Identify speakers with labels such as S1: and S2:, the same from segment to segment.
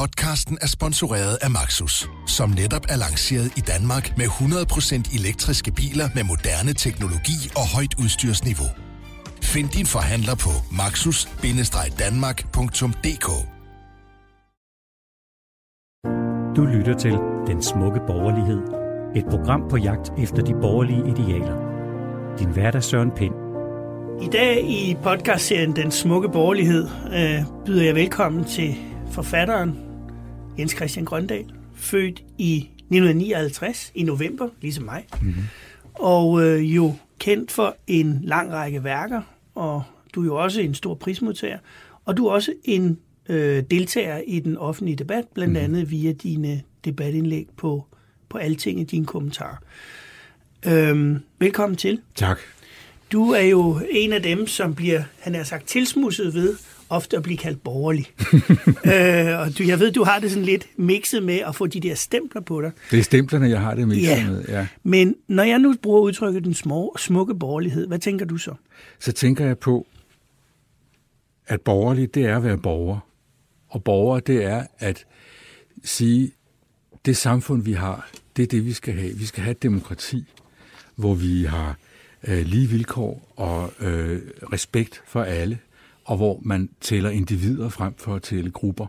S1: Podcasten er sponsoreret af Maxus, som netop er lanceret i Danmark med 100% elektriske biler med moderne teknologi og højt udstyrsniveau. Find din forhandler på maxus-danmark.dk
S2: Du lytter til Den Smukke Borgerlighed. Et program på jagt efter de borgerlige idealer. Din vært er Søren Pind.
S3: I dag i podcastserien Den Smukke Borgerlighed øh, byder jeg velkommen til forfatteren Jens Christian Grøndal, født i 1959 i november, ligesom mig, mm-hmm. og øh, jo kendt for en lang række værker, og du er jo også en stor prismodtager, og du er også en øh, deltager i den offentlige debat, blandt mm-hmm. andet via dine debatindlæg på, på alting i dine kommentarer. Øhm, velkommen til.
S4: Tak.
S3: Du er jo en af dem, som bliver, han er sagt, tilsmusset ved ofte at blive kaldt borgerlig. øh, og du, jeg ved, du har det sådan lidt mixet med at få de der stempler på dig.
S4: Det er stemplerne, jeg har det mixet
S3: Ja.
S4: med, ja.
S3: Men når jeg nu bruger udtrykket den små, smukke borgerlighed, hvad tænker du så?
S4: Så tænker jeg på, at borgerlig, det er at være borger. Og borger, det er at sige, det samfund, vi har, det er det, vi skal have. Vi skal have et demokrati, hvor vi har øh, lige vilkår og øh, respekt for alle, og hvor man tæller individer frem for at tælle grupper,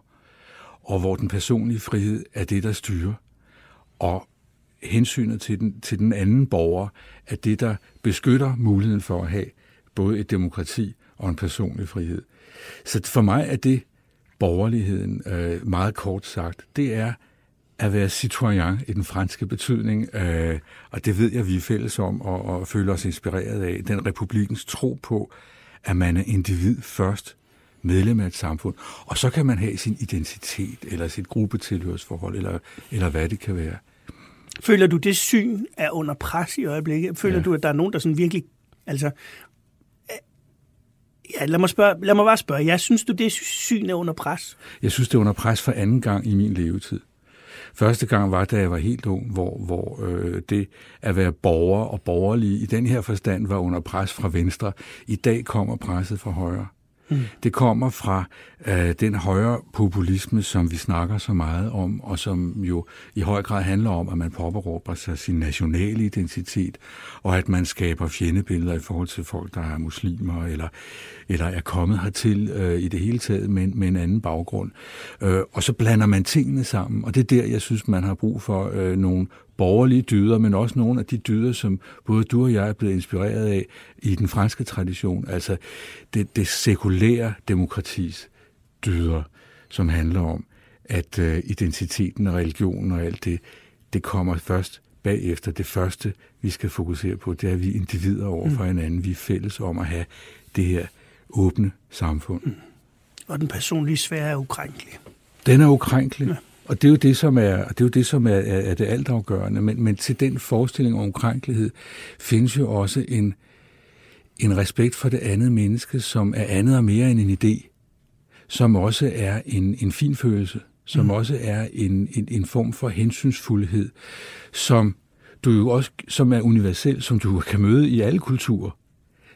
S4: og hvor den personlige frihed er det, der styrer. Og hensynet til den, til den anden borger er det, der beskytter muligheden for at have både et demokrati og en personlig frihed. Så for mig er det borgerligheden, øh, meget kort sagt, det er at være citoyen i den franske betydning, øh, og det ved jeg, vi er fælles om og, og føler os inspireret af. Den republikens tro på, at man er individ først, medlem af et samfund, og så kan man have sin identitet, eller sit gruppetilhørsforhold, eller, eller hvad det kan være.
S3: Føler du, det syn er under pres i øjeblikket? Føler ja. Du, at der er nogen, der sådan virkelig... Altså, øh, ja, lad mig, spørge, lad mig bare spørge. Jeg synes du, det syn er under pres?
S4: Jeg synes, det er under pres for anden gang i min levetid. Første gang var, da jeg var helt ung, hvor, hvor øh, det at være borger og borgerlig i den her forstand var under pres fra venstre. I dag kommer presset fra højre. Mm. Det kommer fra øh, den højre populisme, som vi snakker så meget om, og som jo i høj grad handler om, at man påberåber sig sin nationale identitet, og at man skaber fjendebilleder i forhold til folk, der er muslimer, eller, eller er kommet hertil øh, i det hele taget med, med en anden baggrund. Øh, og så blander man tingene sammen, og det er der, jeg synes, man har brug for øh, nogle borgerlige dyder, men også nogle af de dyder, som både du og jeg er blevet inspireret af i den franske tradition, altså det, det sekulære demokratis dyder, som handler om, at øh, identiteten og religionen og alt det, det kommer først bagefter. Det første, vi skal fokusere på, det er, at vi er individer over for hinanden. Vi er fælles om at have det her åbne samfund.
S3: Og den personlige sfære er ukrænkelig.
S4: Den er ukrænkelig. Ja. Og det er jo det, som er, det er, jo det, som er, er, er det altafgørende. Men, men til den forestilling om ukrænkelighed findes jo også en, en respekt for det andet menneske, som er andet og mere end en idé, som også er en, en fin følelse, som mm. også er en, en, en form for hensynsfuldhed, som du jo også, som er universel, som du kan møde i alle kulturer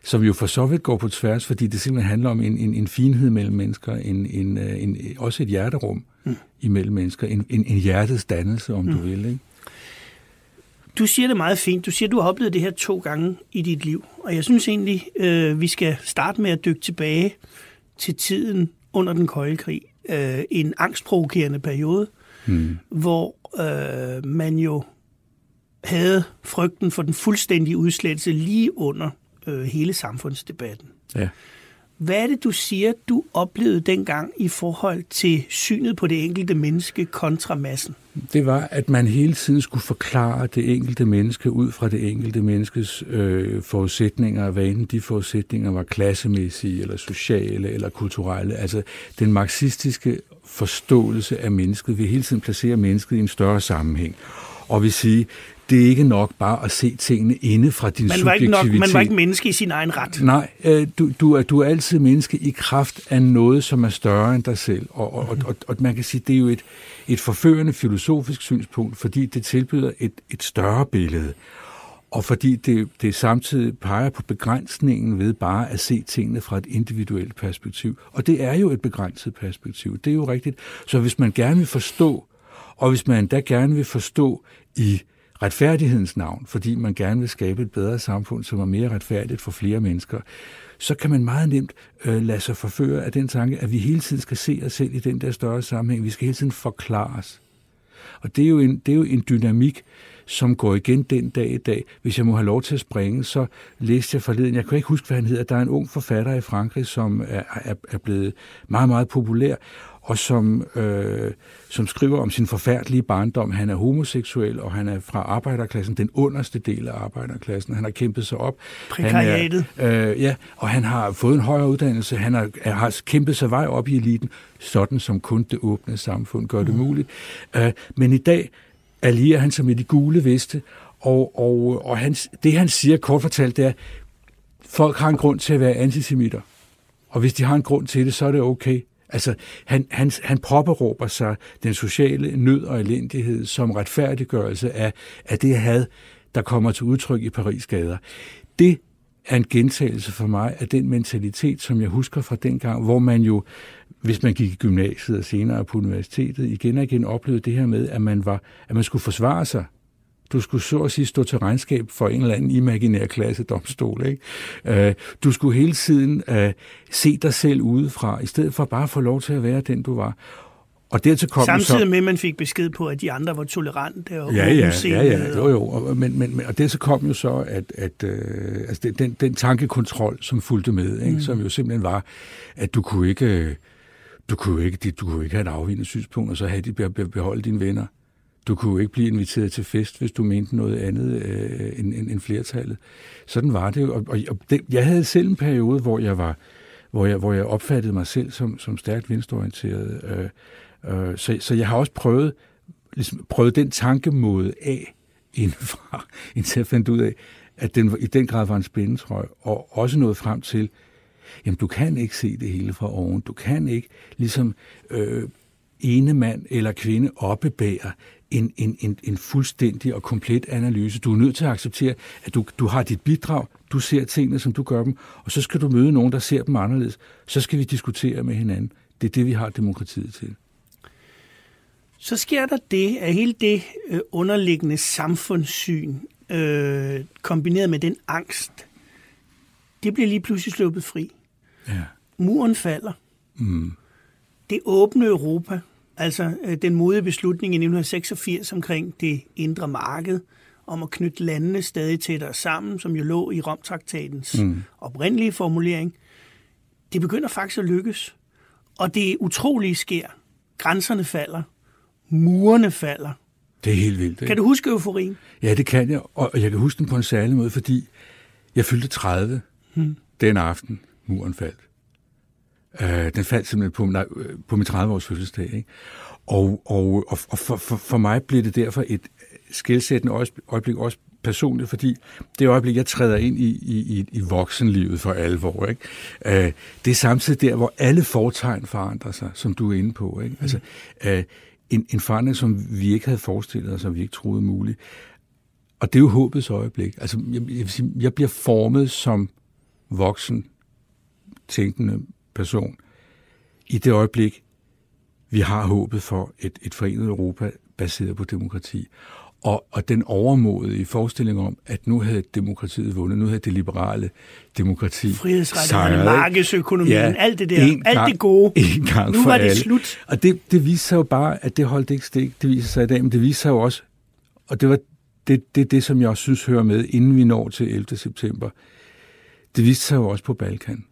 S4: som jo for så vidt går på tværs, fordi det simpelthen handler om en, en, en finhed mellem mennesker, en, en, øh, en, også et hjerterum mm. Imellem mennesker, en, en, en hjertets dannelse, om mm. du vil. Ikke?
S3: Du siger det meget fint. Du siger, du har oplevet det her to gange i dit liv. Og jeg synes egentlig, øh, vi skal starte med at dykke tilbage til tiden under den kolde krig. Øh, en angstprovokerende periode,
S4: Mm.
S3: hvor øh, man jo havde frygten for den fuldstændige udslettelse lige under øh, hele samfundsdebatten.
S4: Ja.
S3: Hvad er det, du siger, du oplevede dengang i forhold til synet på det enkelte menneske kontra massen?
S4: Det var, at man hele tiden skulle forklare det enkelte menneske ud fra det enkelte menneskes øh, forudsætninger, hvad enten de forudsætninger var klassemæssige, eller sociale, eller kulturelle. Altså den marxistiske forståelse af mennesket vil hele tiden placere mennesket i en større sammenhæng. Og vil sige, det er ikke nok bare at se tingene inde fra din
S3: Man var, ikke nok,
S4: subjektivitet.
S3: man var ikke menneske i sin egen ret.
S4: Nej, øh, du, du, er, du er altid menneske i kraft af noget, som er større end dig selv. Og, og, og, og, og man kan sige, det er jo et, et forførende filosofisk synspunkt, fordi det tilbyder et, et større billede. og fordi det, det samtidig peger på begrænsningen ved bare at se tingene fra et individuelt perspektiv. Og det er jo et begrænset perspektiv, det er jo rigtigt. Så hvis man gerne vil forstå, og hvis man da gerne vil forstå i retfærdighedens navn, fordi man gerne vil skabe et bedre samfund, som er mere retfærdigt for flere mennesker, så kan man meget nemt øh, lade sig forføre af den tanke, at vi hele tiden skal se os selv i den der større sammenhæng. Vi skal hele tiden forklare os. Og det er jo en, det er jo en dynamik, som går igen den dag i dag. Hvis jeg må have lov til at springe, så læste jeg forleden, jeg kan ikke huske, hvad han hedder, der er en ung forfatter i Frankrig, som er, er, er blevet meget, meget populær, og som, øh, som skriver om sin forfærdelige barndom. Han er homoseksuel, og han er fra arbejderklassen, den underste del af arbejderklassen. Han har kæmpet sig op.
S3: Prekariatet.
S4: Han er, øh, ja, og han har fået en højere uddannelse. Han har, har kæmpet sig vej op i eliten, sådan som kun det åbne samfund gør det mm. muligt. Øh, men i dag allierer han sig med de gule veste, og, og, og hans, det han siger kort fortalt, det er, folk har en grund til at være antisemitter. Og hvis de har en grund til det, så er det okay. Altså, han, han, han påberåber sig den sociale nød og elendighed som retfærdiggørelse af, af det had, der kommer til udtryk i Paris gader. Det er en gentagelse for mig af den mentalitet, som jeg husker fra den gang, hvor man jo, hvis man gik i gymnasiet og senere på universitetet, igen og igen oplevede det her med, at man, var, at man skulle forsvare sig du skulle så at sige stå til regnskab for en eller anden imaginær klasse domstol. Ikke? Øh, du skulle hele tiden uh, se dig selv udefra, i stedet for bare at få lov til at være den, du var. Og dertil kom
S3: Samtidig
S4: så,
S3: med, at man fik besked på, at de andre var tolerante og
S4: ja, ja, ja, ja, jo, jo. Og, men, men, og dertil kom jo så, at, at uh, altså den, den tankekontrol, som fulgte med, ikke? Mm. som jo simpelthen var, at du kunne ikke, du kunne ikke, du kunne ikke have et afvigende synspunkt, og så have de beholde dine venner. Du kunne jo ikke blive inviteret til fest, hvis du mente noget andet øh, end, end, end flertallet. Sådan var det jo. Og, og, og det, jeg havde selv en periode, hvor jeg var hvor jeg, hvor jeg opfattede mig selv som, som stærkt venstreorienteret. Øh, øh, så, så jeg har også prøvet, ligesom, prøvet den tankemåde af indenfra, indtil jeg fandt ud af, at den i den grad var en spændetrøj, og også nået frem til, jamen du kan ikke se det hele fra oven. Du kan ikke ligesom øh, ene mand eller kvinde oppebære en, en, en, en fuldstændig og komplet analyse. Du er nødt til at acceptere, at du, du har dit bidrag, du ser tingene, som du gør dem, og så skal du møde nogen, der ser dem anderledes. Så skal vi diskutere med hinanden. Det er det, vi har demokratiet til.
S3: Så sker der det, at hele det øh, underliggende samfundssyn, øh, kombineret med den angst, det bliver lige pludselig sluppet fri.
S4: Ja.
S3: Muren falder.
S4: Mm.
S3: Det åbne Europa, Altså øh, den modige beslutning i 1986 omkring det indre marked, om at knytte landene stadig tættere sammen, som jo lå i Romtraktatens mm. oprindelige formulering, det begynder faktisk at lykkes. Og det utrolige sker. Grænserne falder. Murene falder.
S4: Det er helt vildt. Ikke?
S3: Kan du huske euforien?
S4: Ja, det kan jeg. Og jeg kan huske den på en særlig måde, fordi jeg fyldte 30 hmm. den aften, muren faldt. Øh, den faldt simpelthen på, nej, på min 30-års fødselsdag. Ikke? Og, og, og for, for, for mig blev det derfor et skældsættende øjeblik også personligt, fordi det øjeblik, jeg træder ind i, i, i voksenlivet for alvor, ikke? Øh, det er samtidig der, hvor alle fortegn forandrer sig, som du er inde på. Ikke? Altså, øh, en, en forandring, som vi ikke havde forestillet os, som vi ikke troede muligt. Og det er jo håbets øjeblik. Altså, jeg, jeg, sige, jeg bliver formet som voksen, tænkende person i det øjeblik, vi har håbet for et, et forenet Europa baseret på demokrati. Og, og den overmodige forestilling om, at nu havde demokratiet vundet, nu havde det liberale demokrati
S3: Frihedsrettighederne, markedsøkonomien, ja, alt det der, alt gang, det gode.
S4: En gang
S3: nu
S4: for
S3: var det
S4: alle.
S3: slut.
S4: Og det, det viste sig jo bare, at det holdt ikke stik. Det viser sig i dag, men det viser sig jo også, og det var det, det, det, som jeg også synes hører med, inden vi når til 11. september. Det viste sig jo også på Balkan.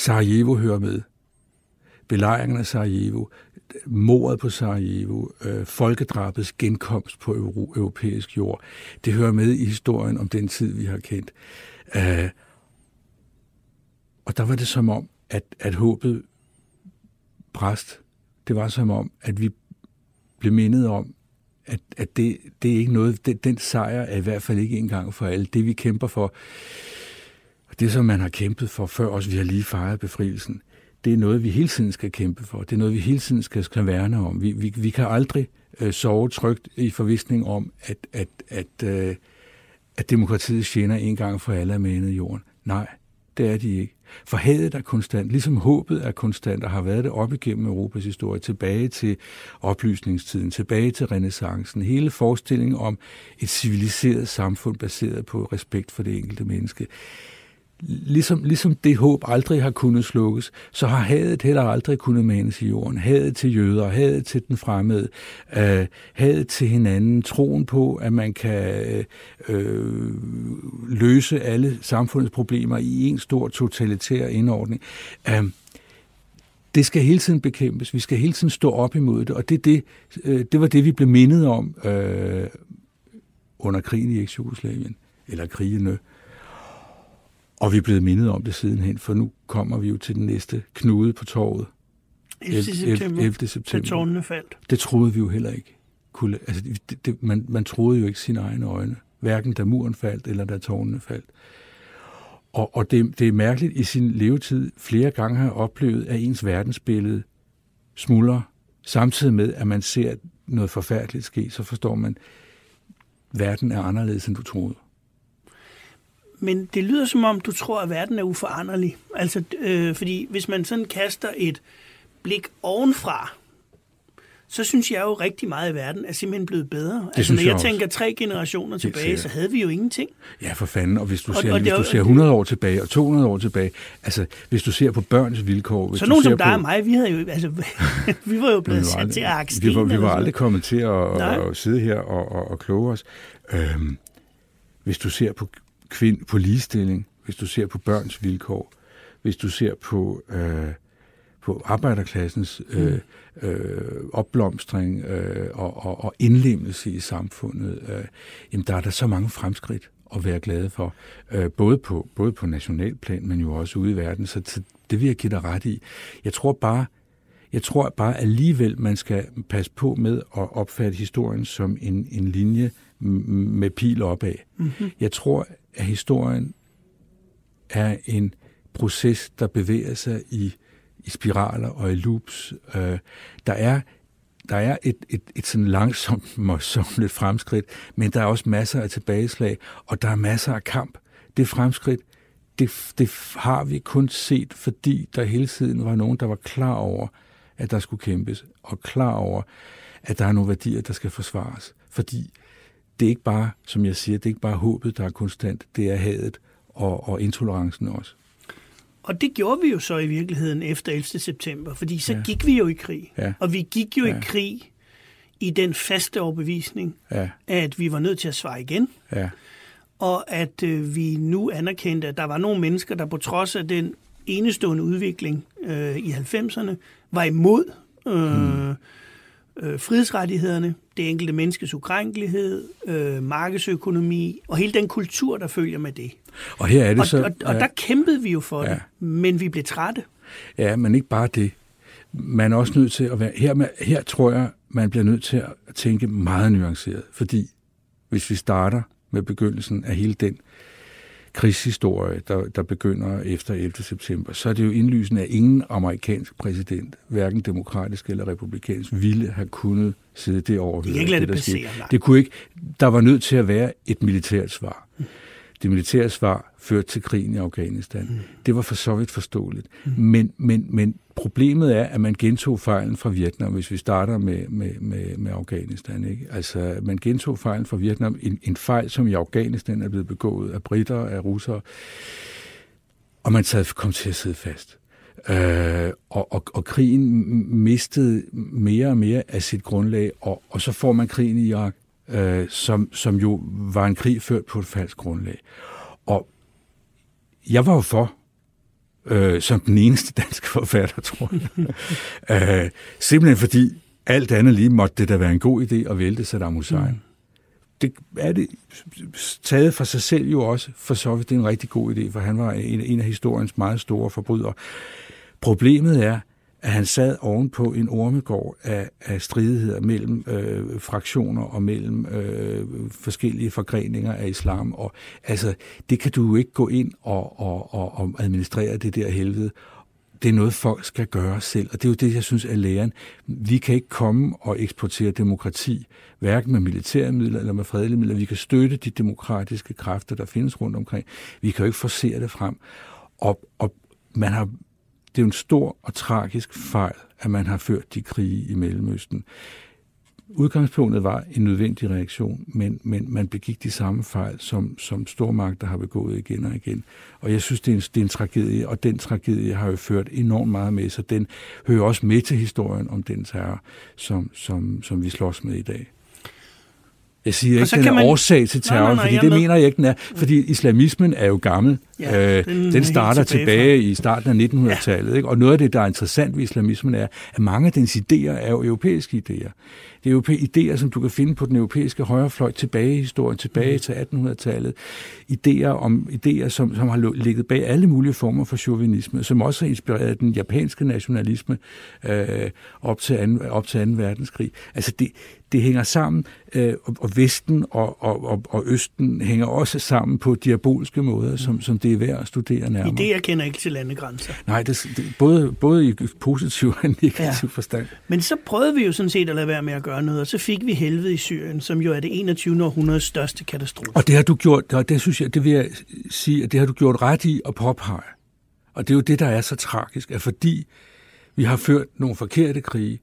S4: Sarajevo hører med. Belejringen af Sarajevo, mordet på Sarajevo, øh, folkedrabets genkomst på euro, europæisk jord, det hører med i historien om den tid, vi har kendt. Øh, og der var det som om, at, at håbet bræst. Det var som om, at vi blev mindet om, at, at det, det er ikke noget, det, den sejr er i hvert fald ikke engang for alle. Det vi kæmper for, og det, som man har kæmpet for før også, vi har lige fejret befrielsen, det er noget, vi hele tiden skal kæmpe for. Det er noget, vi hele tiden skal, skal værne om. Vi, vi, vi kan aldrig øh, sove trygt i forvisning om, at, at, at, øh, at demokratiets tjener en gang for alle er manet jorden. Nej, det er de ikke. For hadet er konstant, ligesom håbet er konstant og har været det op igennem Europas historie, tilbage til oplysningstiden, tilbage til renaissancen. Hele forestillingen om et civiliseret samfund baseret på respekt for det enkelte menneske ligesom, ligesom det håb aldrig har kunnet slukkes, så har hadet heller aldrig kunnet manes i jorden. Hadet til jøder, hadet til den fremmede, øh, hadet til hinanden, troen på, at man kan øh, løse alle samfundets problemer i en stor totalitær indordning. Øh, det skal hele tiden bekæmpes. Vi skal hele tiden stå op imod det, og det, det, øh, det var det, vi blev mindet om øh, under krigen i eks-Jugoslavien, eller krigene. Og vi er blevet mindet om det sidenhen, for nu kommer vi jo til den næste knude på torvet.
S3: 11. september, 11. september. da tårnene faldt.
S4: Det troede vi jo heller ikke. Kunne, altså, det, det, man, man troede jo ikke sine egne øjne, hverken da muren faldt, eller da tårnene faldt. Og, og det, det er mærkeligt i sin levetid flere gange har oplevet, at ens verdensbillede smuldrer, samtidig med, at man ser noget forfærdeligt ske, så forstår man, at verden er anderledes, end du troede
S3: men det lyder som om, du tror, at verden er uforanderlig. Altså, øh, fordi hvis man sådan kaster et blik ovenfra, så synes jeg jo rigtig meget, at verden er simpelthen blevet bedre. Det altså, når jeg, jeg tænker tre generationer tilbage, så havde vi jo ingenting.
S4: Ja, for fanden. Og hvis du, og, ser, og hvis du ser 100 år tilbage og 200 år tilbage, altså hvis du ser på børns vilkår... Hvis
S3: så nogen som dig på, og mig, vi, havde jo, altså, vi var jo blevet sat aldrig, til at
S4: Vi var, vi var aldrig kommet til at, at, at sidde her og, og, og kloge os. Øhm, hvis du ser på kvind, på ligestilling, hvis du ser på børns vilkår, hvis du ser på, øh, på arbejderklassens øh, mm. øh, opblomstring øh, og, og, og indlemmelse i samfundet, øh, jamen der er der så mange fremskridt at være glade for, øh, både, på, både på nationalplan, men jo også ude i verden. Så, så det vil jeg give dig ret i. Jeg tror bare, jeg tror bare alligevel, man skal passe på med at opfatte historien som en, en linje med pil opad. Mm-hmm. Jeg tror, at historien er en proces, der bevæger sig i, i spiraler og i loops. Øh, der er der er et, et, et sådan langsomt, lidt fremskridt, men der er også masser af tilbageslag, og der er masser af kamp. Det fremskridt, det, det har vi kun set, fordi der hele tiden var nogen, der var klar over, at der skulle kæmpes, og klar over, at der er nogle værdier, der skal forsvares. Fordi det er ikke bare, som jeg siger, det er ikke bare håbet, der er konstant, det er hadet og, og intolerancen også.
S3: Og det gjorde vi jo så i virkeligheden efter 11. september, fordi så ja. gik vi jo i krig. Ja. Og vi gik jo ja. i krig i den faste overbevisning, ja. at vi var nødt til at svare igen. Ja. Og at øh, vi nu anerkendte, at der var nogle mennesker, der på trods af den enestående udvikling øh, i 90'erne, var imod øh, hmm øh, frihedsrettighederne, det enkelte menneskes ukrænkelighed, øh, markedsøkonomi og hele den kultur, der følger med det.
S4: Og her er det
S3: og,
S4: så...
S3: Og, og, og der kæmpede vi jo for ja. det, men vi blev trætte.
S4: Ja, men ikke bare det. Man er også nødt til at være... Her, her tror jeg, man bliver nødt til at tænke meget nuanceret, fordi hvis vi starter med begyndelsen af hele den krigshistorie, der, der begynder efter 11. september, så er det jo indlysende, at ingen amerikansk præsident, hverken demokratisk eller republikansk, ville have kunnet sidde det over.
S3: Det kan ikke lade det, det passere,
S4: Det kunne ikke. Der var nødt til at være et militært svar. Mm. Det militære svar førte til krigen i Afghanistan. Mm. Det var for så vidt forståeligt. Mm. Men, men, men problemet er, at man gentog fejlen fra Vietnam, hvis vi starter med, med, med, med Afghanistan. Ikke? Altså, man gentog fejlen fra Vietnam. En, en fejl, som i Afghanistan er blevet begået af britter, af russere. Og man sad, kom til at sidde fast. Øh, og, og, og krigen mistede mere og mere af sit grundlag, og, og så får man krigen i Irak, øh, som, som jo var en krig ført på et falsk grundlag. Og jeg var jo for, øh, som den eneste danske forfatter, tror jeg. øh, simpelthen fordi alt andet lige måtte det da være en god idé at vælte Saddam Hussein. Mm. Det er det taget for sig selv jo også, for så vidt det er en rigtig god idé, for han var en, en af historiens meget store forbrydere. Problemet er, at han sad ovenpå en ormegård af, af stridigheder mellem øh, fraktioner og mellem øh, forskellige forgreninger af islam. Og altså, det kan du jo ikke gå ind og, og, og, og administrere det der helvede. det er noget, folk skal gøre selv. Og det er jo det, jeg synes er læren. Vi kan ikke komme og eksportere demokrati, hverken med militære midler eller med fredelige midler. Vi kan støtte de demokratiske kræfter, der findes rundt omkring. Vi kan jo ikke forsere det frem. Og, og man har, det er jo en stor og tragisk fejl, at man har ført de krige i Mellemøsten. Udgangspunktet var en nødvendig reaktion, men, men man begik de samme fejl, som, som stormagter har begået igen og igen. Og jeg synes, det er, en, det er en tragedie, og den tragedie har jo ført enormt meget med sig. Den hører også med til historien om den terror, som, som, som vi slås med i dag. Jeg siger ikke, den er man... årsag til terror, nej, nej, nej, fordi det med. mener jeg ikke, den er. Fordi islamismen er jo gammel. Ja, øh, den, den starter tilbage, tilbage i starten af 1900-tallet. Ja. Ikke? Og noget af det, der er interessant ved islamismen, er, at mange af dens idéer er jo europæiske idéer. Det er jo idéer, som du kan finde på den europæiske højrefløj tilbage i historien, tilbage til 1800-tallet. Idéer om idéer, som, som har ligget bag alle mulige former for chauvinisme, som også har inspireret den japanske nationalisme øh, op, til anden, op til 2. verdenskrig. Altså det, det hænger sammen, øh, og Vesten og, og, og, og Østen hænger også sammen på diabolske måder, som, som det er værd at studere nærmere.
S3: Idéer kender ikke til landegrænser.
S4: Nej, det, det, både, både i positiv og negativ ja. forstand.
S3: Men så prøvede vi jo sådan set at lade være med at gøre noget, og så fik vi helvede i Syrien, som jo er det 21. århundredes største katastrofe.
S4: Og det har du gjort, og det synes jeg, det vil jeg sige, at det har du gjort ret i at påpege. Og det er jo det, der er så tragisk, at fordi vi har ført nogle forkerte krige,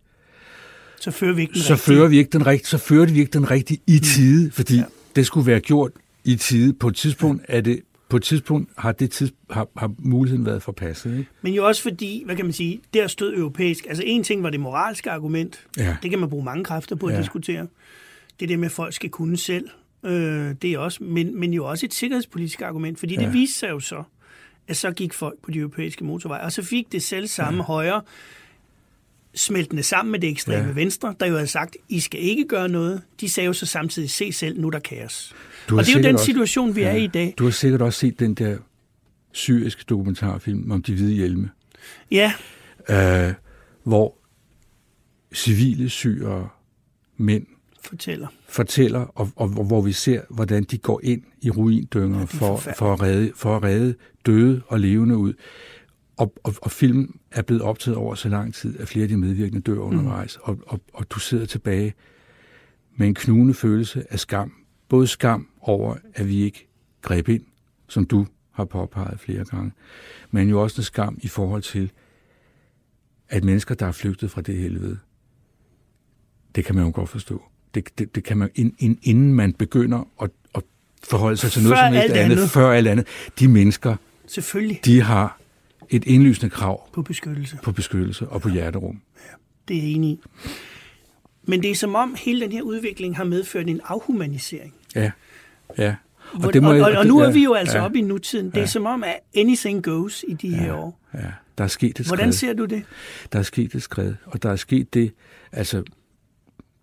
S3: så fører vi ikke den
S4: så rigtige. Fører vi ikke den rigtige, så fører vi ikke den rigtige i mm. tide, fordi ja. det skulle være gjort i tide. På et tidspunkt er det på et tidspunkt har, det tids, har, har muligheden været forpasset. Ikke?
S3: Men jo også fordi, hvad kan man sige, der stod europæisk. Altså en ting var det moralske argument. Ja. Det kan man bruge mange kræfter på at ja. diskutere. Det der med, at folk skal kunne selv. Øh, det er også, men, men jo også et sikkerhedspolitisk argument, fordi ja. det viste sig jo så, at så gik folk på de europæiske motorveje, og så fik det selv samme ja. højre smeltende sammen med det ekstreme ja. venstre, der jo havde sagt, I skal ikke gøre noget. De sagde jo så samtidig, se selv, nu der kaos. Og det er jo den situation, vi ja, er i i dag.
S4: Du har sikkert også set den der syriske dokumentarfilm om de hvide hjelme.
S3: Ja.
S4: Øh, hvor civile syre mænd
S3: fortæller,
S4: fortæller og, og, og hvor vi ser, hvordan de går ind i ruindynger ja, for, for, at redde, for at redde døde og levende ud. Og, og, og filmen er blevet optaget over så lang tid, at flere af de medvirkende dør undervejs, mm. og, og, og du sidder tilbage med en knugende følelse af skam. Både skam over, at vi ikke greb ind, som du har påpeget flere gange, men jo også en skam i forhold til, at mennesker, der er flygtet fra det helvede, det kan man jo godt forstå. Det, det, det kan man, inden man begynder at, at forholde sig til noget
S3: før
S4: som helst andet, andet, før alt andet, de mennesker,
S3: Selvfølgelig.
S4: de har et indlysende krav
S3: på beskyttelse,
S4: på beskyttelse og på hjerterum.
S3: Ja, det er jeg enig i. Men det er som om hele den her udvikling har medført en afhumanisering.
S4: Ja, ja.
S3: Og, det må, og, og, og nu er vi jo altså ja, oppe i nutiden. Det er som om, at anything goes i de
S4: ja,
S3: her år.
S4: Ja, der er sket et skred.
S3: Hvordan ser du det?
S4: Der er sket et skred, og der er sket det, altså,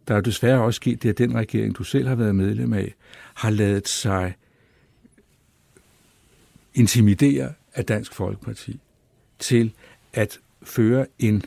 S4: der er desværre også sket det, at den regering, du selv har været medlem af, har lavet sig intimidere af Dansk Folkeparti til at føre en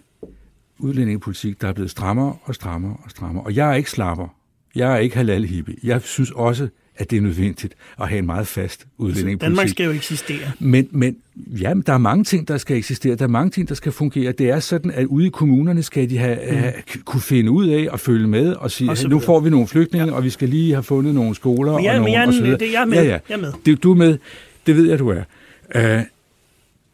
S4: udlændingepolitik, der er blevet strammere og strammere og strammere. Og jeg er ikke slapper. Jeg er ikke halal hippie. Jeg synes også, at det er nødvendigt at have en meget fast udlændingepolitik.
S3: Danmark skal jo eksistere.
S4: Men, men ja, der er mange ting, der skal eksistere. Der er mange ting, der skal fungere. Det er sådan, at ude i kommunerne skal de have, mm. have kunne finde ud af og følge med og sige, og nu får vi nogle flygtninge, ja. og vi skal lige have fundet nogle skoler
S3: men jeg,
S4: og nogle
S3: jeg,
S4: og så videre.
S3: Det, jeg er med. Ja, ja. Jeg er med.
S4: Det, du er med. Det ved jeg, du er. Uh,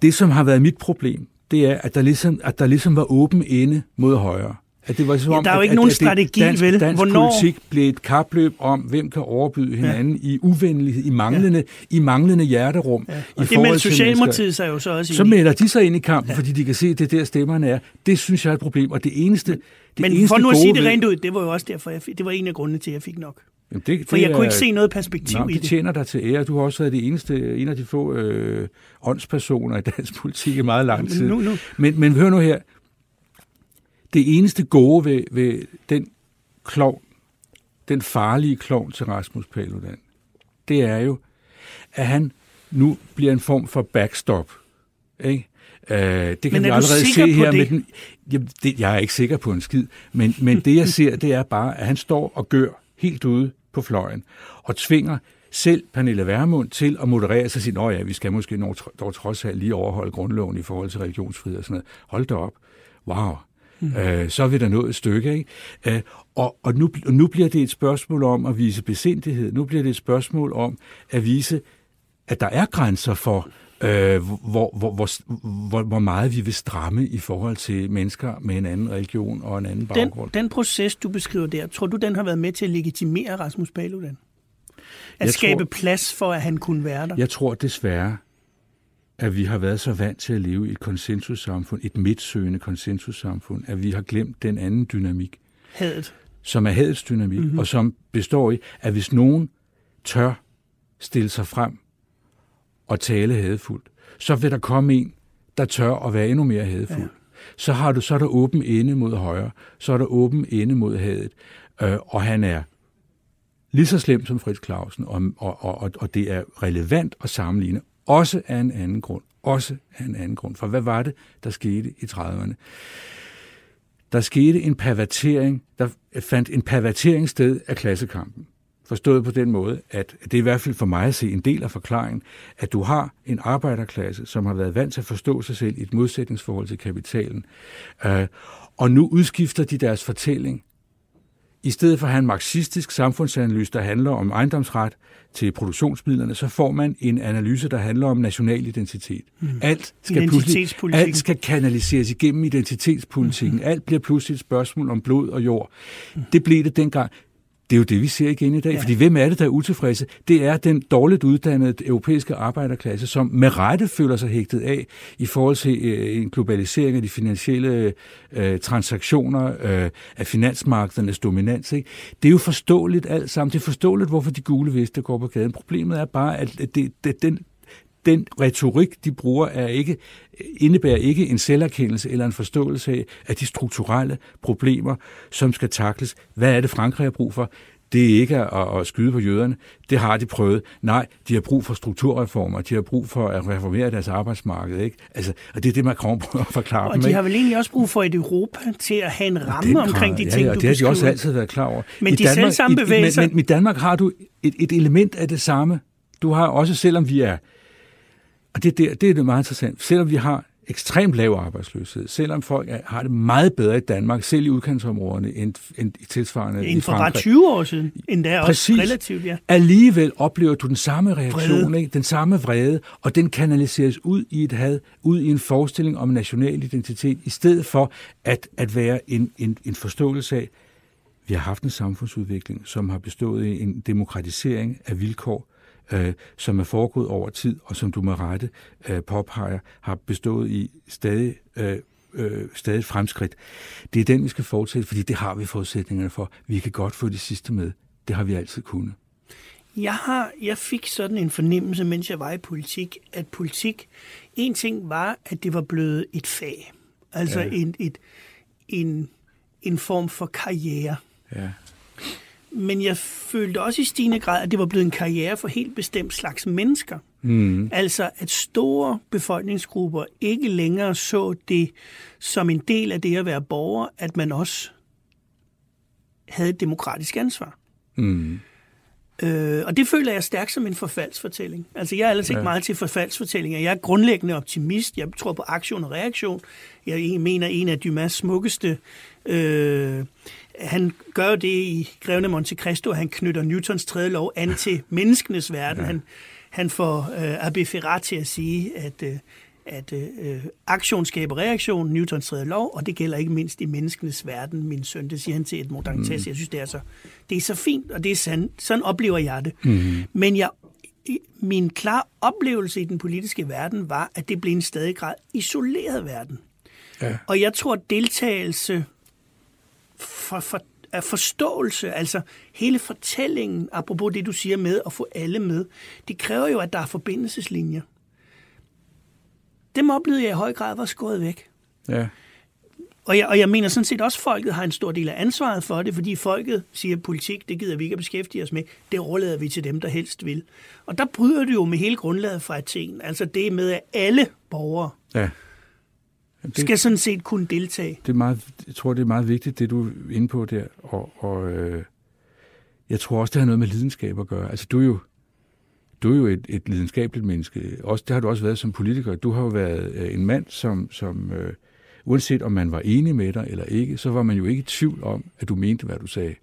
S4: det, som har været mit problem, det er, at der ligesom, at der ligesom var åben ende mod højre. At det var som
S3: ja,
S4: om,
S3: der er jo ikke at, nogen at, strategi,
S4: dansk,
S3: vel?
S4: Dansk Hvornår? politik blev et kapløb om, hvem kan overbyde hinanden ja. i uvenlighed, i manglende, ja. i manglende hjerterum. Ja.
S3: Og i det melder Socialdemokratiet sig jo så også
S4: Så melder de sig ind i kampen, ja. fordi de kan se, at det der stemmerne er. Det synes jeg er et problem. Og det eneste, det
S3: Men
S4: eneste
S3: for nu at sige det rent ud, det var jo også derfor, jeg fik, det var en af grundene til, at jeg fik nok. Jamen det, For det jeg er, kunne ikke se noget perspektiv
S4: nå,
S3: i
S4: det. Det tjener dig til ære. Du har også været det eneste, en af de få øh, åndspersoner i dansk politik i meget lang tid.
S3: Men, nu, nu.
S4: Men, men hør nu her. Det eneste gode ved, ved den klovn, den farlige klovn til Rasmus Paludan, det er jo, at han nu bliver en form for backstop. Ikke? Uh, det kan men vi allerede se her. Det? Med den, jamen, det, jeg er ikke sikker på en skid, men, men det jeg ser, det er bare, at han står og gør helt ude på fløjen og tvinger selv Pernille Vermund til at moderere sig og sige, at ja, vi skal måske dog trods alt lige overholde grundloven i forhold til religionsfrihed og sådan noget. Hold da op. Wow. Mm. Øh, så er vi da nået et stykke. Ikke? Øh, og og nu, nu bliver det et spørgsmål om at vise besindighed. Nu bliver det et spørgsmål om at vise, at der er grænser for, øh, hvor, hvor, hvor, hvor, hvor meget vi vil stramme i forhold til mennesker med en anden religion og en anden baggrund.
S3: Den, den proces, du beskriver der, tror du, den har været med til at legitimere Rasmus Paludan? At jeg skabe tror, plads for, at han kunne være der?
S4: Jeg tror desværre, at vi har været så vant til at leve i et konsensussamfund, et midtsøgende konsensussamfund, at vi har glemt den anden dynamik.
S3: Hadet.
S4: Som er hadets dynamik, mm-hmm. og som består i, at hvis nogen tør stille sig frem og tale hadefuldt, så vil der komme en, der tør at være endnu mere hadefuld. Ja. Så, har du, så er der åben ende mod højre, så er der åben ende mod hadet, øh, og han er lige så slem som Fritz Clausen, og, og, og, og det er relevant at sammenligne, også af en anden grund. Også af en anden grund. For hvad var det, der skete i 30'erne? Der skete en pervertering, der fandt en pervertering sted af klassekampen. Forstået på den måde, at det er i hvert fald for mig at se en del af forklaringen, at du har en arbejderklasse, som har været vant til at forstå sig selv i et modsætningsforhold til kapitalen. Øh, og nu udskifter de deres fortælling i stedet for at have en marxistisk samfundsanalyse, der handler om ejendomsret til produktionsmidlerne, så får man en analyse, der handler om national identitet. Mm. Alt, skal pludselig, alt skal kanaliseres igennem identitetspolitikken. Mm. Alt bliver pludselig et spørgsmål om blod og jord. Mm. Det blev det dengang. Det er jo det, vi ser igen i dag. Ja. Fordi hvem er det, der er utilfredse? Det er den dårligt uddannede europæiske arbejderklasse, som med rette føler sig hægtet af i forhold til øh, en globalisering af de finansielle øh, transaktioner, øh, af finansmarkedernes dominans. Ikke? Det er jo forståeligt alt sammen. Det er forståeligt, hvorfor de gule veste går på gaden. Problemet er bare, at det, det, den den retorik, de bruger, er ikke, indebærer ikke en selverkendelse eller en forståelse af, af de strukturelle problemer, som skal takles. Hvad er det, Frankrig har brug for? Det er ikke at, at skyde på jøderne. Det har de prøvet. Nej, de har brug for strukturreformer. De har brug for at reformere deres arbejdsmarked. Ikke? Altså, og det er det, Macron prøver at forklare
S3: og
S4: dem.
S3: Og de har vel egentlig også brug for et Europa til at have en ramme omkring de ting, ja, ja,
S4: og det har de også altid været klar over.
S3: Men I de Danmark, selv samme bevægelser...
S4: Men, men i Danmark har du et, et element af det samme. Du har også, selvom vi er og det, det, det er det meget interessant. Selvom vi har ekstremt lav arbejdsløshed, selvom folk er, har det meget bedre i Danmark, selv i udkantsområderne, end, end i tilsvarende
S3: end
S4: for i
S3: Frankrig. 20 år siden, endda også Præcis. relativt, ja.
S4: Alligevel oplever du den samme reaktion, ikke? den samme vrede, og den kanaliseres ud i et had, ud i en forestilling om national identitet, i stedet for at, at være en, en, en forståelse af, vi har haft en samfundsudvikling, som har bestået i en demokratisering af vilkår, øh, som er foregået over tid, og som du med rette øh, påpeger, har bestået i stadig, øh, øh, stadig fremskridt. Det er den, vi skal fortsætte, fordi det har vi forudsætningerne for. Vi kan godt få det sidste med. Det har vi altid kunnet.
S3: Jeg, har, jeg fik sådan en fornemmelse, mens jeg var i politik, at politik, en ting var, at det var blevet et fag. Altså ja. en, et, en, en form for karriere. Ja. Men jeg følte også i stigende grad, at det var blevet en karriere for helt bestemt slags mennesker. Mm. Altså at store befolkningsgrupper ikke længere så det som en del af det at være borger, at man også havde et demokratisk ansvar. Mm. Øh, og det føler jeg stærkt som en forfaldsfortælling. Altså jeg er ellers ja. ikke meget til forfaldsfortællinger. Jeg er grundlæggende optimist. Jeg tror på aktion og reaktion. Jeg mener, en af Dumas smukkeste øh, han gør jo det i Grevene Monte Cristo, han knytter Newtons tredje lov an til menneskenes verden. Ja. Han, han får uh, Abbé Ferrat til at sige, at, uh, at uh, aktion skaber reaktion, Newtons tredje lov, og det gælder ikke mindst i menneskenes verden, min søn. Det siger han til et Dantes. Mm. Jeg synes, det er, så, det er så fint, og det er sand, sådan oplever jeg det. Mm. Men jeg, min klar oplevelse i den politiske verden var, at det blev en stadig grad isoleret verden. Ja. Og jeg tror, at deltagelse for, for, af forståelse, altså hele fortællingen, apropos det, du siger med at få alle med, det kræver jo, at der er forbindelseslinjer. Dem oplevede jeg i høj grad var skåret væk. Ja. Og jeg, og jeg mener sådan set også, at folket har en stor del af ansvaret for det, fordi folket siger, at politik, det gider vi ikke at beskæftige os med. Det overlader vi til dem, der helst vil. Og der bryder det jo med hele grundlaget fra Athen. Altså det med, at alle borgere ja det, skal sådan set kunne deltage.
S4: Det er meget, jeg tror, det er meget vigtigt, det du er inde på der. Og, og øh, jeg tror også, det har noget med lidenskab at gøre. Altså, du er jo du er jo et, et lidenskabeligt menneske. Også, det har du også været som politiker. Du har jo været øh, en mand, som, som øh, uanset om man var enig med dig eller ikke, så var man jo ikke i tvivl om, at du mente, hvad du sagde.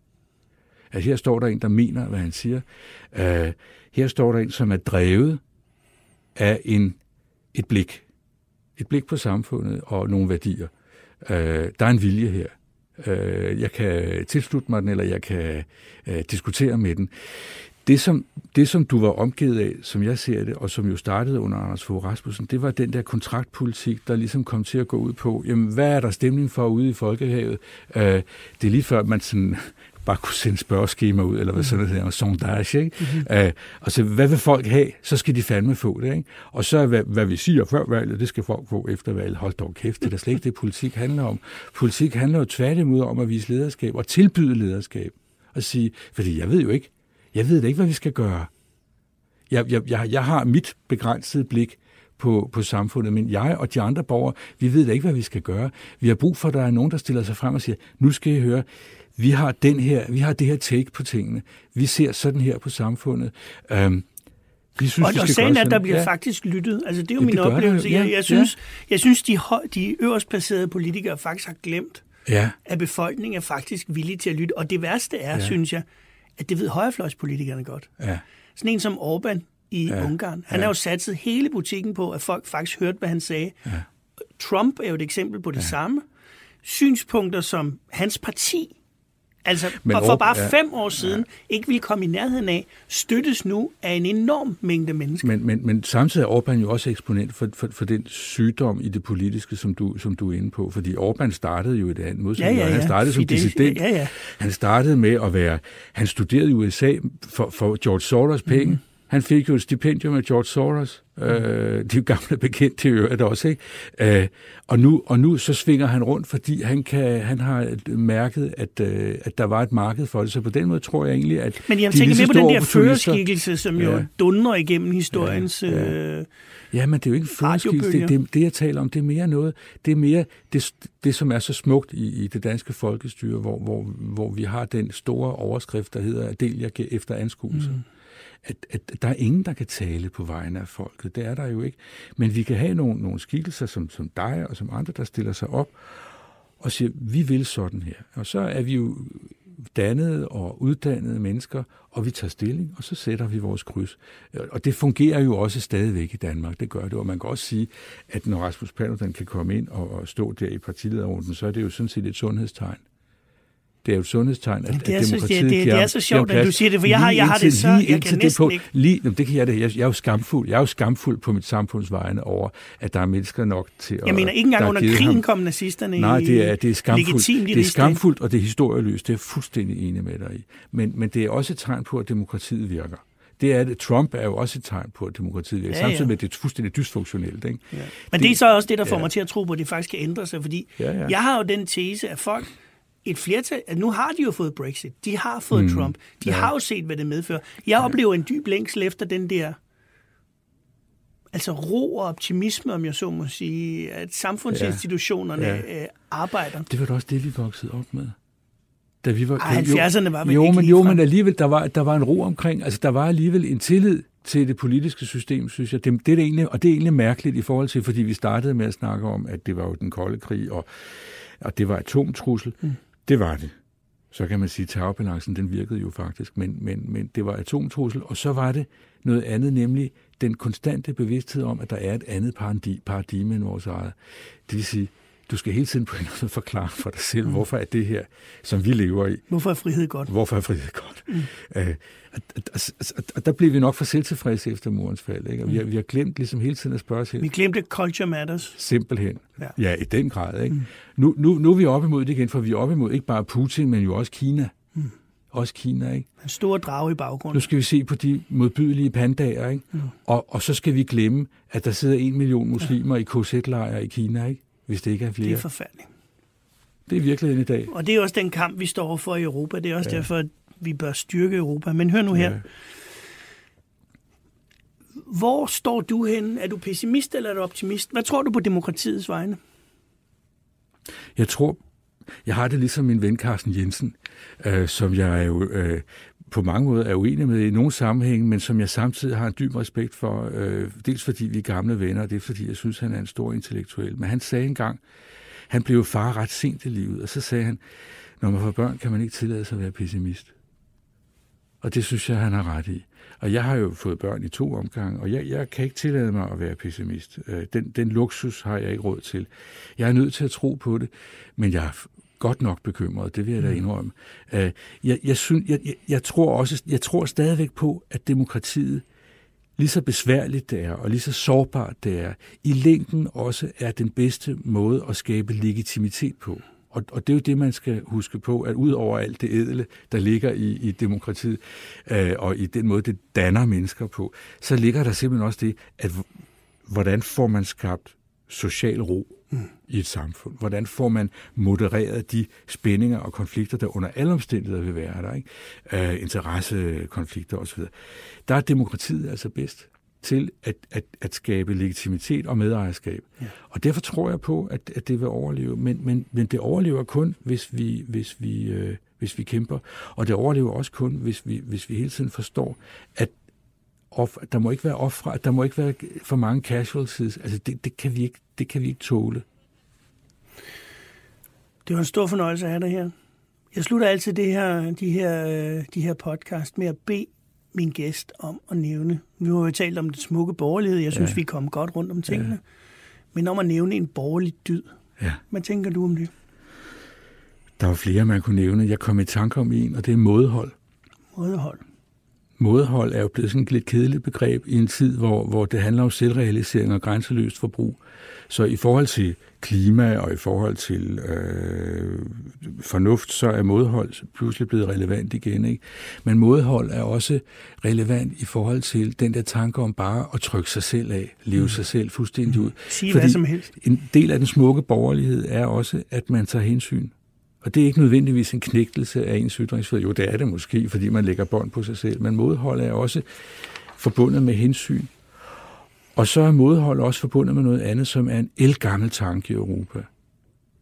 S4: Altså her står der en, der mener, hvad han siger. Uh, her står der en, som er drevet af en, et blik. Et blik på samfundet og nogle værdier. Uh, der er en vilje her. Uh, jeg kan tilslutte mig den, eller jeg kan uh, diskutere med den. Det som, det, som du var omgivet af, som jeg ser det, og som jo startede under Anders Fogh Rasmussen, det var den der kontraktpolitik, der ligesom kom til at gå ud på, jamen, hvad er der stemning for ude i Folkehavet? Uh, det er lige før, man sådan bare kunne sende spørgeskema ud, eller hvad sådan noget, og sondage, ikke? Mm-hmm. Uh, og så, hvad vil folk have? Så skal de fandme få det, ikke? Og så, hvad, hvad vi siger før valget, det skal folk få efter valget. Hold dog kæft, det er slet ikke det, politik handler om. Politik handler jo tværtimod om at vise lederskab og tilbyde lederskab. Og sige, fordi jeg ved jo ikke, jeg ved ikke, hvad vi skal gøre. Jeg, jeg, jeg, jeg har mit begrænsede blik på, på samfundet, men jeg og de andre borgere, vi ved da ikke, hvad vi skal gøre. Vi har brug for, at der er nogen, der stiller sig frem og siger, nu skal I høre, vi har, den her, vi har det her take på tingene. Vi ser sådan her på samfundet. Øhm,
S3: vi synes, og, og sagen er, at der bliver ja. faktisk lyttet. Altså, det er jo ja, min oplevelse. Ja, jeg, jeg, synes, ja. jeg synes, de, de øverst placerede politikere faktisk har glemt, ja. at befolkningen er faktisk villig til at lytte. Og det værste er, ja. synes jeg, at det ved højrefløjspolitikerne godt. Ja. Sådan en som Orbán i ja. Ungarn, han ja. har jo satset hele butikken på, at folk faktisk hørte, hvad han sagde. Ja. Trump er jo et eksempel på det ja. samme. Synspunkter, som hans parti altså Men for bare ja, fem år siden ja. ikke ville komme i nærheden af, støttes nu af en enorm mængde mennesker.
S4: Men, men, men samtidig er Orbán jo også eksponent for, for, for den sygdom i det politiske, som du, som du er inde på. Fordi Orbán startede jo i det andet modsætning. Ja, ja, ja. Han startede som dissident. Ja, ja. Han startede med at være... Han studerede i USA for, for George Soros penge. Mm-hmm. Han fik jo et stipendium af George Soros. Øh, de gamle bekendte i øvrigt også, ikke? Øh, og, nu, og nu så svinger han rundt, fordi han, kan, han har mærket, at, øh, at der var et marked for det. Så på den måde tror jeg egentlig, at
S3: Men jeg tænker mere på den der førerskikkelse, som ja. jo dundrer igennem historiens... Ja, ja.
S4: Øh, ja, men det er jo ikke førerskikkelse. Det, det, det, jeg taler om, det er mere noget... Det er mere det, det som er så smukt i, i det danske folkestyre, hvor, hvor, hvor vi har den store overskrift, der hedder, del jeg efter anskuelse. Mm at, at der er ingen, der kan tale på vegne af folket. Det er der jo ikke. Men vi kan have nogle, nogle skikkelser som, som dig og som andre, der stiller sig op og siger, vi vil sådan her. Og så er vi jo dannede og uddannede mennesker, og vi tager stilling, og så sætter vi vores kryds. Og det fungerer jo også stadigvæk i Danmark, det gør det. Og man kan også sige, at når Rasmus Paludan kan komme ind og, og stå der i partilederrunden, så er det jo sådan set et sundhedstegn det er jo et sundhedstegn, at,
S3: det er
S4: at demokratiet så, det,
S3: det, det er så sjovt, at du siger det, for jeg har, jeg har det så, jeg kan næsten
S4: på, ikke. Lige, det kan jeg det. Jeg, jeg er jo skamfuld. Jeg er jo skamfuld på mit samfunds vegne over, at der er mennesker nok til at...
S3: Jeg mener, ikke engang under krigen ham. kom nazisterne
S4: Nej, det er, det er skamfuldt. Det er skamfuldt, og det er historieløst. Det er jeg fuldstændig enig med dig i. Men, men det er også et tegn på, at demokratiet virker det er det. Trump er jo også et tegn på, at demokratiet virker, ja, ja. samtidig med, at det er fuldstændig dysfunktionelt. Ikke? Ja.
S3: Men det, det er så også det, der får ja. mig til at tro på, at det faktisk kan ændre sig, fordi ja, ja. jeg har jo den tese, at folk et flertal, at nu har de jo fået Brexit, de har fået mm. Trump, de ja. har jo set, hvad det medfører. Jeg ja. oplever en dyb længsel efter den der altså ro og optimisme, om jeg så må sige, at samfundsinstitutionerne ja. Ja. Øh, arbejder.
S4: Det var da også det, vi voksede op med.
S3: Da vi var, Ej, 70'erne var
S4: vel jo, ikke men, jo, men alligevel, der var, der var en ro omkring, altså der var alligevel en tillid til det politiske system, synes jeg. Det, det er det egentlig, og det er egentlig mærkeligt i forhold til, fordi vi startede med at snakke om, at det var jo den kolde krig, og, og det var atomtrussel. Mm. Det var det. Så kan man sige, at terrorbalancen den virkede jo faktisk, men, men, men det var atomtrussel, og så var det noget andet, nemlig den konstante bevidsthed om, at der er et andet paradigme end vores eget. Det vil sige, du skal hele tiden på en måde forklare for dig selv, mm. hvorfor er det her, som vi lever i.
S3: Hvorfor er frihed godt?
S4: Hvorfor er frihed godt? Mm. Øh, og, og der blev vi nok for selvtilfredse efter murens fald. Ikke? Og vi, har, vi har glemt ligesom hele tiden at spørge os
S3: Vi glemte culture matters.
S4: Simpelthen. Ja, ja i den grad. Ikke? Mm. Nu, nu, nu er vi oppe imod det igen, for vi er oppe imod ikke bare Putin, men jo også Kina. Mm. Også Kina, ikke?
S3: En stor drag i baggrunden.
S4: Nu skal vi se på de modbydelige pandager, ikke? Mm. Og, og så skal vi glemme, at der sidder en million muslimer ja. i KZ-lejre i Kina, ikke? Hvis det ikke er flere. Det
S3: er forfærdeligt.
S4: Det er virkeligheden i dag.
S3: Og det er også den kamp, vi står for i Europa. Det er også ja. derfor, at vi bør styrke Europa. Men hør nu her. Ja. Hvor står du hen? Er du pessimist eller er du optimist? Hvad tror du på demokratiets vegne?
S4: Jeg tror, jeg har det ligesom min ven Carsten Jensen, øh, som jeg jo øh, på mange måder er uenig med i nogle sammenhænge, men som jeg samtidig har en dyb respekt for, øh, dels fordi vi er gamle venner, og det er fordi, jeg synes, han er en stor intellektuel. Men han sagde engang, han blev far ret sent i livet, og så sagde han, når man får børn, kan man ikke tillade sig at være pessimist. Og det synes jeg, han har ret i. Og jeg har jo fået børn i to omgange, og jeg, jeg kan ikke tillade mig at være pessimist. Øh, den, den luksus har jeg ikke råd til. Jeg er nødt til at tro på det, men jeg godt nok bekymret, det vil jeg da mm. indrømme. Øh, jeg, jeg, synes, jeg, jeg, jeg, tror også, jeg tror stadigvæk på, at demokratiet, lige så besværligt det er, og lige så sårbart det er, i længden også er den bedste måde at skabe legitimitet på. Og, og det er jo det, man skal huske på, at ud over alt det edle, der ligger i, i demokratiet, øh, og i den måde, det danner mennesker på, så ligger der simpelthen også det, at hvordan får man skabt social ro mm. i et samfund? Hvordan får man modereret de spændinger og konflikter, der under alle omstændigheder vil være der? Ikke? Øh, interessekonflikter osv. Der er demokratiet altså bedst til at, at, at skabe legitimitet og medejerskab. Ja. Og derfor tror jeg på, at, at det vil overleve. Men, men, men det overlever kun, hvis vi, hvis, vi, øh, hvis vi kæmper. Og det overlever også kun, hvis vi, hvis vi hele tiden forstår, at off, der må ikke være ofre, der må ikke være for mange casualties. Altså det, det, kan vi ikke, det kan vi ikke tåle.
S3: Det var en stor fornøjelse at have dig her. Jeg slutter altid det her, de, her, øh, de her podcast med at bede min gæst om at nævne. Vi har jo talt om det smukke borgerlighed. Jeg synes, ja. vi kommet godt rundt om tingene. Ja. Men om at nævne en borgerlig dyd. Ja. Hvad tænker du om det?
S4: Der var flere, man kunne nævne. Jeg kom i tanke om en, og det er mådehold.
S3: Mådehold.
S4: Mådehold er jo blevet sådan et lidt kedeligt begreb i en tid, hvor, hvor det handler om selvrealisering og grænseløst forbrug. Så i forhold til klima og i forhold til øh, fornuft, så er modhold pludselig blevet relevant igen. Ikke? Men modhold er også relevant i forhold til den der tanke om bare at trykke sig selv af, leve mm. sig selv fuldstændig mm. ud.
S3: Sige Fordi hvad som helst.
S4: En del af den smukke borgerlighed er også, at man tager hensyn. Og det er ikke nødvendigvis en knægtelse af ens ytringsfrihed. Jo, det er det måske, fordi man lægger bånd på sig selv. Men modhold er også forbundet med hensyn. Og så er modhold også forbundet med noget andet, som er en elgammel tanke i Europa.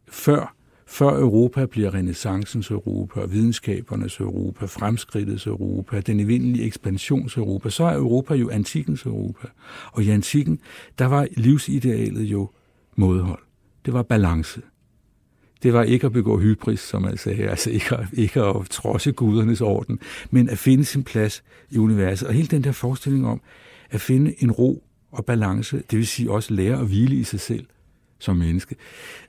S4: Før, før Europa bliver renaissancens Europa, videnskabernes Europa, fremskridtets Europa, den evindelige ekspansions Europa, så er Europa jo antikens Europa. Og i antikken, der var livsidealet jo modhold. Det var balance. Det var ikke at begå hybris, som man sagde, altså ikke at, ikke at trodse gudernes orden, men at finde sin plads i universet. Og hele den der forestilling om at finde en ro og balance, det vil sige også lære at hvile i sig selv som menneske,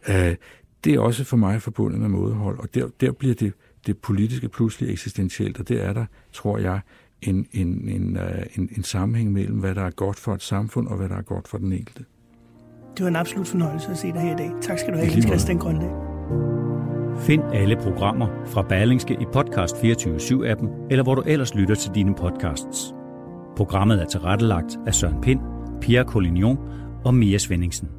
S4: øh, det er også for mig forbundet med mådehold, og der, der bliver det, det politiske pludselig eksistentielt, og det er der, tror jeg, en, en, en, øh, en, en sammenhæng mellem, hvad der er godt for et samfund, og hvad der er godt for den enkelte.
S3: Det var en absolut fornøjelse at se dig her i dag. Tak skal du have, Jens Christian Grøndag.
S2: Find alle programmer fra Berlingske i Podcast 24-7-appen, eller hvor du ellers lytter til dine podcasts. Programmet er tilrettelagt af Søren Pind, Pierre Collignon og Mia Svendingsen.